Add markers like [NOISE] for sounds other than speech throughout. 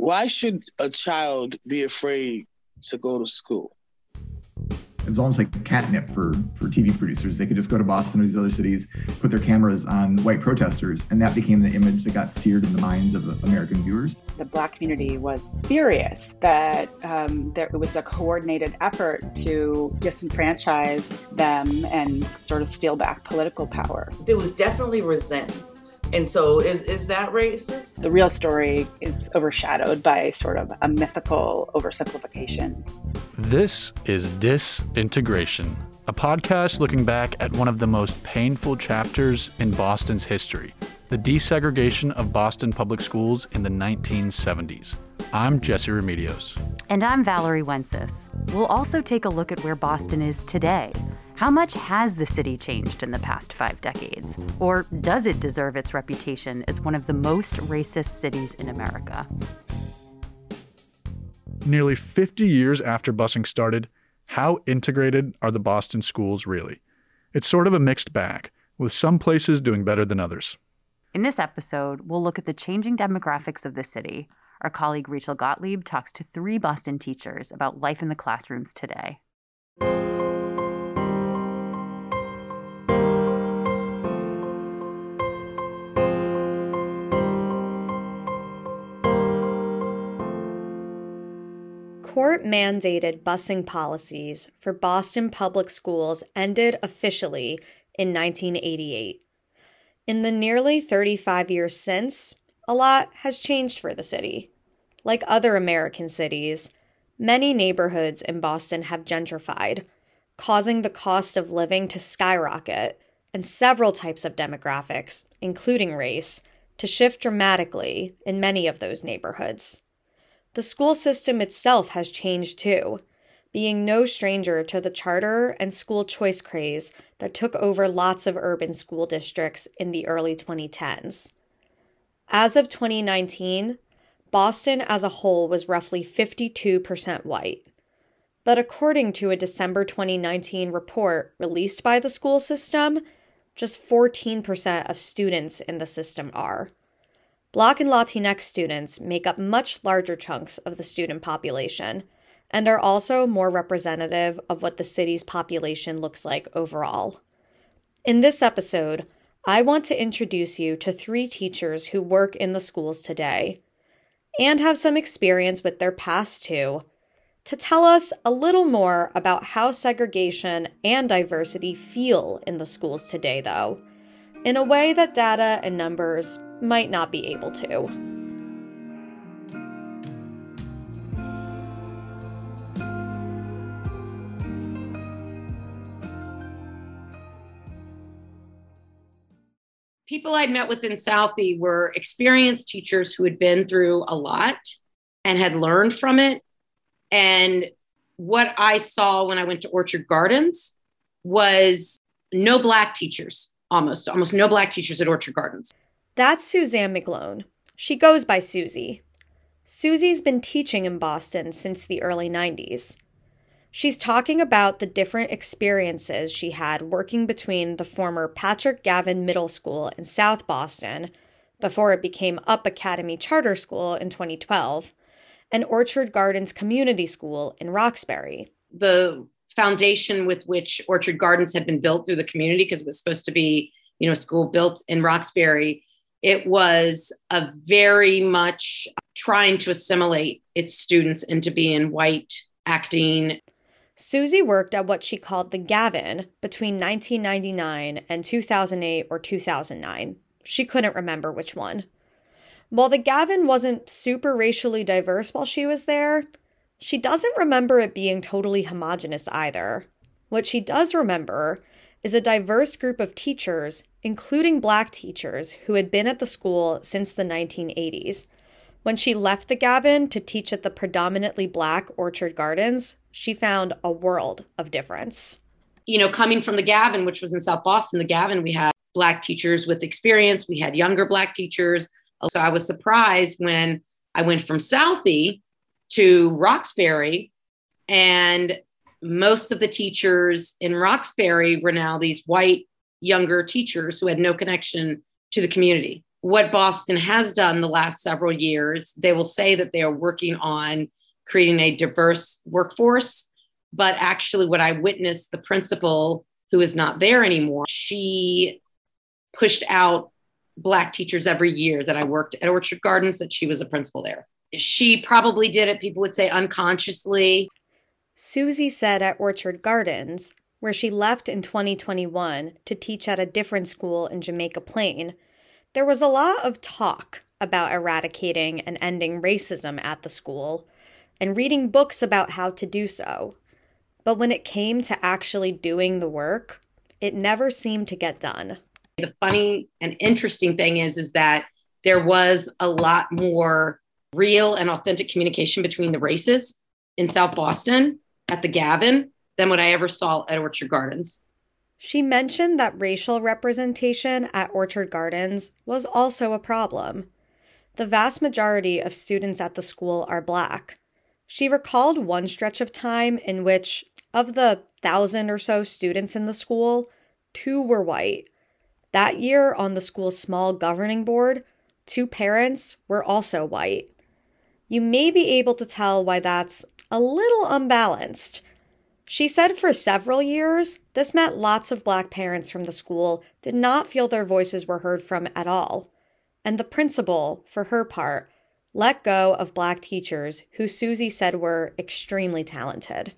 Why should a child be afraid to go to school? It was almost like catnip for, for TV producers. They could just go to Boston or these other cities, put their cameras on white protesters, and that became the image that got seared in the minds of American viewers. The Black community was furious that um, there it was a coordinated effort to disenfranchise them and sort of steal back political power. There was definitely resentment and so is is that racist? The real story is overshadowed by sort of a mythical oversimplification. This is Disintegration, a podcast looking back at one of the most painful chapters in Boston's history, the desegregation of Boston public schools in the 1970s. I'm Jesse Remedios. And I'm Valerie Wencis. We'll also take a look at where Boston is today how much has the city changed in the past five decades? Or does it deserve its reputation as one of the most racist cities in America? Nearly 50 years after busing started, how integrated are the Boston schools really? It's sort of a mixed bag, with some places doing better than others. In this episode, we'll look at the changing demographics of the city. Our colleague Rachel Gottlieb talks to three Boston teachers about life in the classrooms today. Court mandated busing policies for Boston public schools ended officially in 1988. In the nearly 35 years since, a lot has changed for the city. Like other American cities, many neighborhoods in Boston have gentrified, causing the cost of living to skyrocket and several types of demographics, including race, to shift dramatically in many of those neighborhoods. The school system itself has changed too, being no stranger to the charter and school choice craze that took over lots of urban school districts in the early 2010s. As of 2019, Boston as a whole was roughly 52% white. But according to a December 2019 report released by the school system, just 14% of students in the system are. Black and Latinx students make up much larger chunks of the student population and are also more representative of what the city's population looks like overall. In this episode, I want to introduce you to three teachers who work in the schools today and have some experience with their past too, to tell us a little more about how segregation and diversity feel in the schools today, though, in a way that data and numbers might not be able to. People I'd met with in Southie were experienced teachers who had been through a lot and had learned from it. And what I saw when I went to Orchard Gardens was no Black teachers, almost, almost no Black teachers at Orchard Gardens. That's Suzanne McGlone. She goes by Susie. Susie's been teaching in Boston since the early 90s. She's talking about the different experiences she had working between the former Patrick Gavin Middle School in South Boston, before it became Up Academy Charter School in 2012, and Orchard Gardens Community School in Roxbury. The foundation with which Orchard Gardens had been built through the community, because it was supposed to be, you know, a school built in Roxbury, it was a very much trying to assimilate its students into being white, acting. Susie worked at what she called the Gavin between 1999 and 2008 or 2009. She couldn't remember which one. While the Gavin wasn't super racially diverse while she was there, she doesn't remember it being totally homogenous either. What she does remember is a diverse group of teachers including black teachers who had been at the school since the 1980s. When she left the Gavin to teach at the predominantly black Orchard Gardens, she found a world of difference. You know, coming from the Gavin, which was in South Boston, the Gavin, we had black teachers with experience, we had younger black teachers. So I was surprised when I went from Southie to Roxbury and most of the teachers in Roxbury were now these white younger teachers who had no connection to the community. what Boston has done the last several years, they will say that they are working on creating a diverse workforce. But actually, what I witnessed, the principal who is not there anymore, she pushed out Black teachers every year that I worked at Orchard Gardens, that she was a principal there. She probably did it, people would say unconsciously. Susie said at Orchard Gardens, where she left in 2021 to teach at a different school in Jamaica Plain, there was a lot of talk about eradicating and ending racism at the school and reading books about how to do so. But when it came to actually doing the work, it never seemed to get done. The funny and interesting thing is is that there was a lot more real and authentic communication between the races in South Boston at the Gavin than what I ever saw at Orchard Gardens. She mentioned that racial representation at Orchard Gardens was also a problem. The vast majority of students at the school are Black. She recalled one stretch of time in which, of the thousand or so students in the school, two were white. That year, on the school's small governing board, two parents were also white. You may be able to tell why that's a little unbalanced. She said for several years, this meant lots of black parents from the school did not feel their voices were heard from at all. And the principal, for her part, let go of black teachers who Susie said were extremely talented.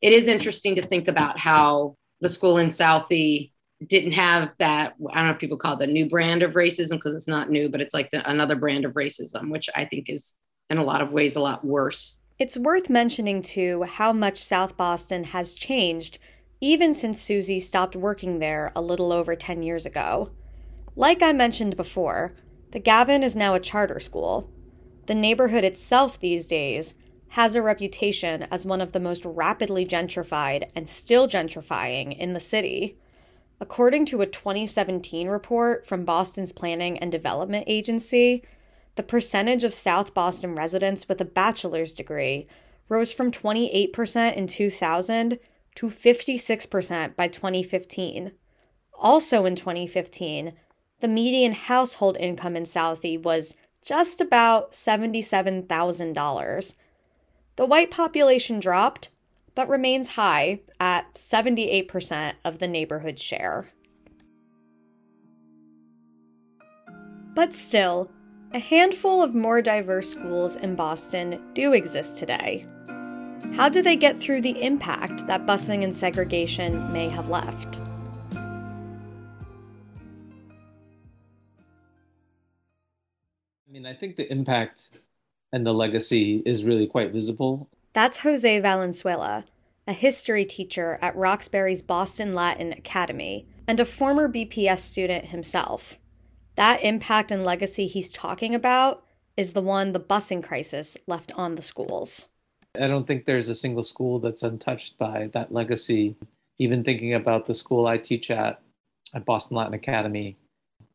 It is interesting to think about how the school in Southie didn't have that. I don't know if people call it the new brand of racism because it's not new, but it's like the, another brand of racism, which I think is in a lot of ways a lot worse it's worth mentioning, too, how much South Boston has changed even since Susie stopped working there a little over 10 years ago. Like I mentioned before, the Gavin is now a charter school. The neighborhood itself these days has a reputation as one of the most rapidly gentrified and still gentrifying in the city. According to a 2017 report from Boston's Planning and Development Agency, the percentage of South Boston residents with a bachelor's degree rose from 28% in 2000 to 56% by 2015. Also in 2015, the median household income in Southie was just about $77,000. The white population dropped, but remains high at 78% of the neighborhood share. But still, a handful of more diverse schools in Boston do exist today. How do they get through the impact that busing and segregation may have left? I mean, I think the impact and the legacy is really quite visible. That's Jose Valenzuela, a history teacher at Roxbury's Boston Latin Academy and a former BPS student himself. That impact and legacy he's talking about is the one the busing crisis left on the schools. I don't think there's a single school that's untouched by that legacy. Even thinking about the school I teach at, at Boston Latin Academy,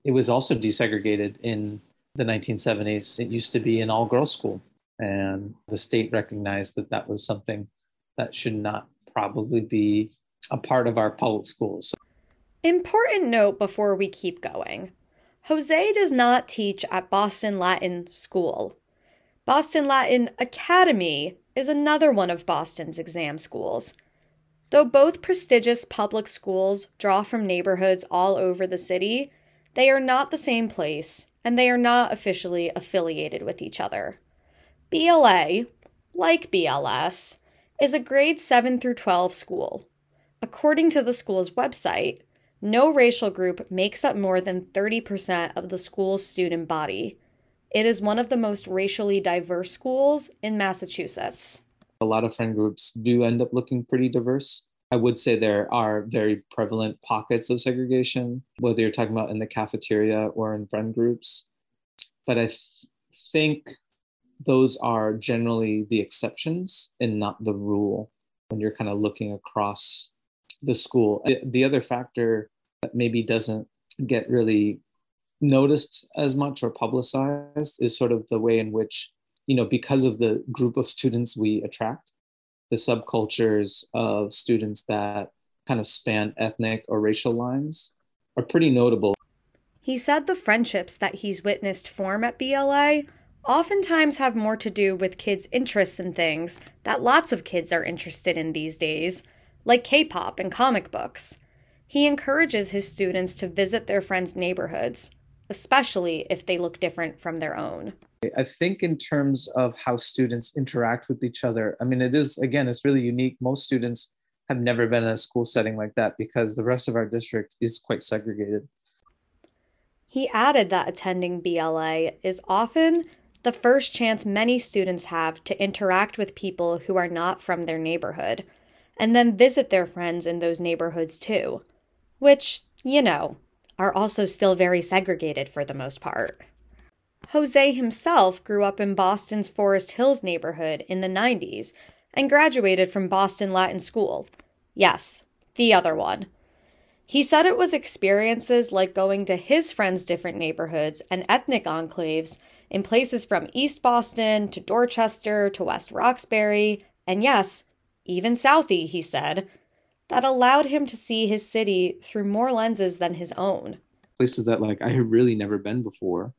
it was also desegregated in the 1970s. It used to be an all girls school, and the state recognized that that was something that should not probably be a part of our public schools. Important note before we keep going Jose does not teach at Boston Latin School. Boston Latin Academy is another one of Boston's exam schools. Though both prestigious public schools draw from neighborhoods all over the city, they are not the same place and they are not officially affiliated with each other. BLA, like BLS, is a grade 7 through 12 school. According to the school's website, no racial group makes up more than 30% of the school's student body. It is one of the most racially diverse schools in Massachusetts. A lot of friend groups do end up looking pretty diverse. I would say there are very prevalent pockets of segregation, whether you're talking about in the cafeteria or in friend groups. But I th- think those are generally the exceptions and not the rule when you're kind of looking across the school. The other factor maybe doesn't get really noticed as much or publicized is sort of the way in which, you know, because of the group of students we attract, the subcultures of students that kind of span ethnic or racial lines are pretty notable. He said the friendships that he's witnessed form at BLA oftentimes have more to do with kids' interests in things that lots of kids are interested in these days, like K pop and comic books. He encourages his students to visit their friends' neighborhoods, especially if they look different from their own. I think, in terms of how students interact with each other, I mean, it is, again, it's really unique. Most students have never been in a school setting like that because the rest of our district is quite segregated. He added that attending BLA is often the first chance many students have to interact with people who are not from their neighborhood, and then visit their friends in those neighborhoods too, which, you know, are also still very segregated for the most part. Jose himself grew up in Boston's Forest Hills neighborhood in the 90s and graduated from Boston Latin School. Yes, the other one. He said it was experiences like going to his friends' different neighborhoods and ethnic enclaves in places from East Boston to Dorchester to West Roxbury, and yes, even Southie, he said, that allowed him to see his city through more lenses than his own. Places that like I had really never been before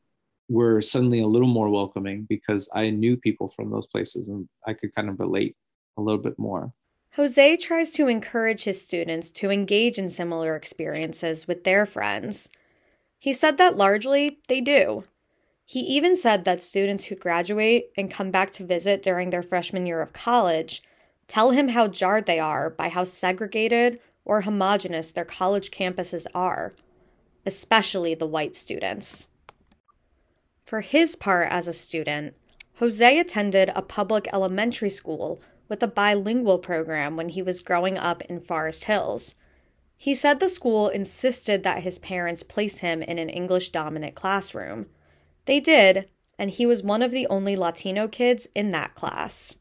were suddenly a little more welcoming because I knew people from those places and I could kind of relate a little bit more. Jose tries to encourage his students to engage in similar experiences with their friends. He said that largely they do. He even said that students who graduate and come back to visit during their freshman year of college tell him how jarred they are by how segregated or homogenous their college campuses are, especially the white students. For his part as a student, Jose attended a public elementary school with a bilingual program when he was growing up in Forest Hills. He said the school insisted that his parents place him in an English dominant classroom. They did, and he was one of the only Latino kids in that class.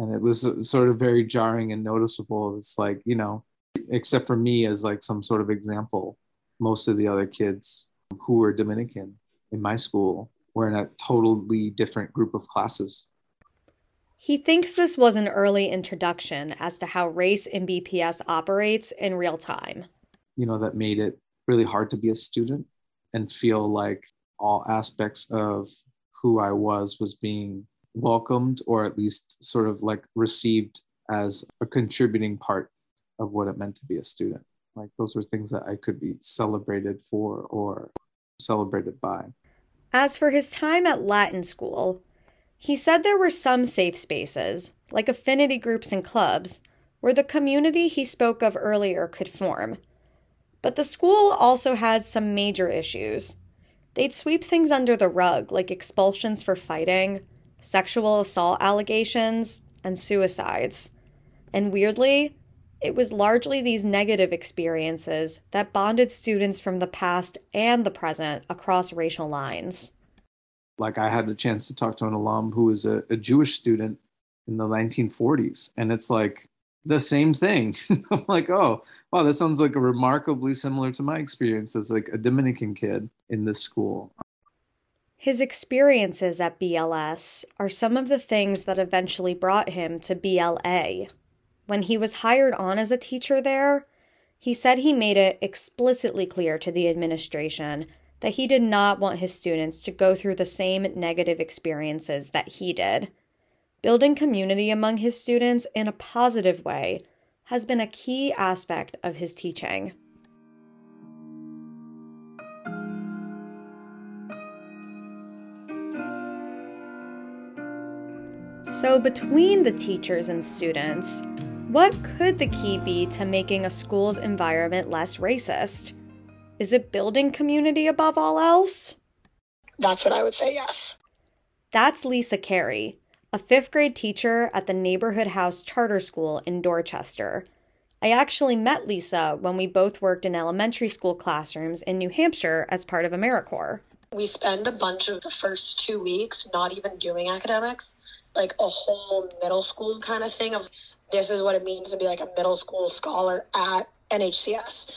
And it was uh, sort of very jarring and noticeable. It's like, you know, except for me as like some sort of example, most of the other kids who were Dominican in my school we're in a totally different group of classes. He thinks this was an early introduction as to how race in BPS operates in real time. You know, that made it really hard to be a student and feel like all aspects of who I was was being welcomed or at least sort of like received as a contributing part of what it meant to be a student. Like those were things that I could be celebrated for or celebrated by. As for his time at Latin school, he said there were some safe spaces, like affinity groups and clubs, where the community he spoke of earlier could form. But the school also had some major issues. They'd sweep things under the rug, like expulsions for fighting, sexual assault allegations, and suicides. And weirdly, it was largely these negative experiences that bonded students from the past and the present across racial lines. Like, I had the chance to talk to an alum who was a, a Jewish student in the 1940s, and it's like the same thing. [LAUGHS] I'm like, oh, wow, that sounds like a remarkably similar to my experience as like a Dominican kid in this school. His experiences at BLS are some of the things that eventually brought him to BLA, when he was hired on as a teacher there, he said he made it explicitly clear to the administration that he did not want his students to go through the same negative experiences that he did. Building community among his students in a positive way has been a key aspect of his teaching. So, between the teachers and students, what could the key be to making a school's environment less racist? Is it building community above all else? That's what I would say, yes. That's Lisa Carey, a fifth grade teacher at the Neighborhood House Charter School in Dorchester. I actually met Lisa when we both worked in elementary school classrooms in New Hampshire as part of AmeriCorps. We spend a bunch of the first two weeks not even doing academics, like a whole middle school kind of thing of this is what it means to be like a middle school scholar at NHCS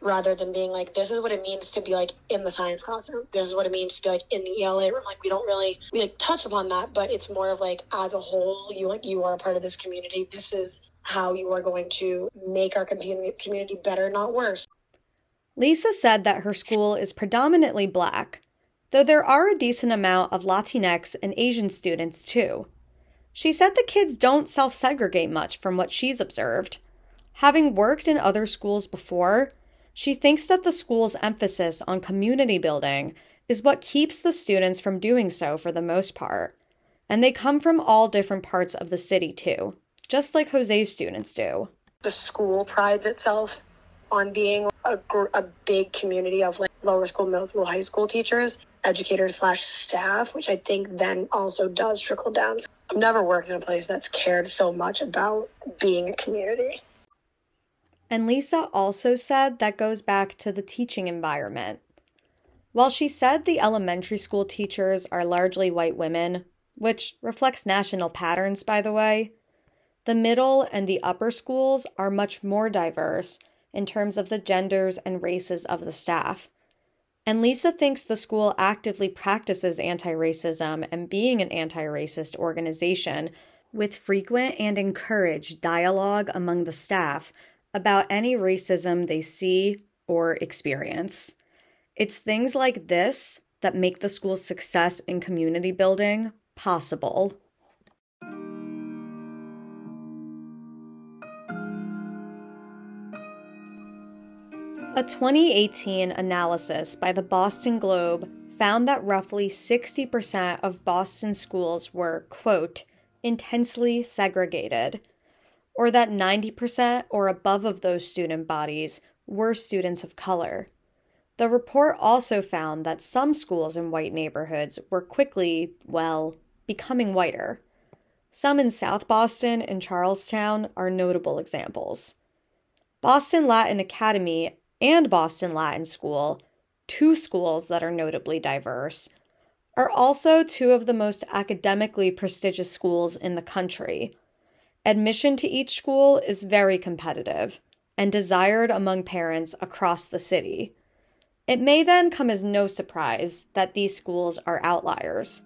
rather than being like this is what it means to be like in the science classroom. This is what it means to be like in the ela room. Like we don't really we like touch upon that but it's more of like as a whole you like you are a part of this community. This is how you are going to make our community community better not worse. Lisa said that her school is predominantly black, though there are a decent amount of Latinx and Asian students too. She said the kids don't self segregate much from what she's observed. Having worked in other schools before, she thinks that the school's emphasis on community building is what keeps the students from doing so for the most part. And they come from all different parts of the city too, just like Jose's students do. The school prides itself on being a, a big community of like lower school, middle school, high school teachers, educators slash staff, which I think then also does trickle down. I've never worked in a place that's cared so much about being a community. And Lisa also said that goes back to the teaching environment. While she said the elementary school teachers are largely white women, which reflects national patterns, by the way, the middle and the upper schools are much more diverse in terms of the genders and races of the staff. And Lisa thinks the school actively practices anti racism and being an anti racist organization with frequent and encouraged dialogue among the staff about any racism they see or experience. It's things like this that make the school's success in community building possible. A 2018 analysis by the Boston Globe found that roughly 60% of Boston schools were, quote, intensely segregated, or that 90% or above of those student bodies were students of color. The report also found that some schools in white neighborhoods were quickly, well, becoming whiter. Some in South Boston and Charlestown are notable examples. Boston Latin Academy and Boston Latin School, two schools that are notably diverse, are also two of the most academically prestigious schools in the country. Admission to each school is very competitive and desired among parents across the city. It may then come as no surprise that these schools are outliers.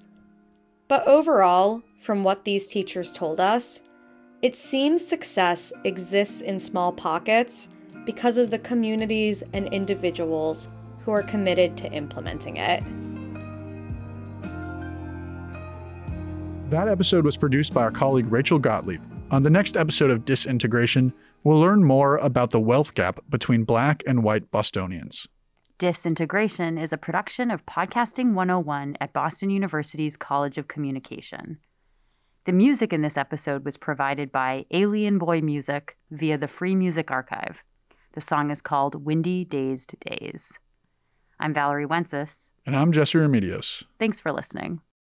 But overall, from what these teachers told us, it seems success exists in small pockets because of the communities and individuals who are committed to implementing it. That episode was produced by our colleague Rachel Gottlieb. On the next episode of Disintegration, we'll learn more about the wealth gap between black and white Bostonians. Disintegration is a production of Podcasting 101 at Boston University's College of Communication. The music in this episode was provided by Alien Boy Music via the Free Music Archive. The song is called Windy Dazed Days. I'm Valerie Wencis. And I'm Jesse Remedios. Thanks for listening.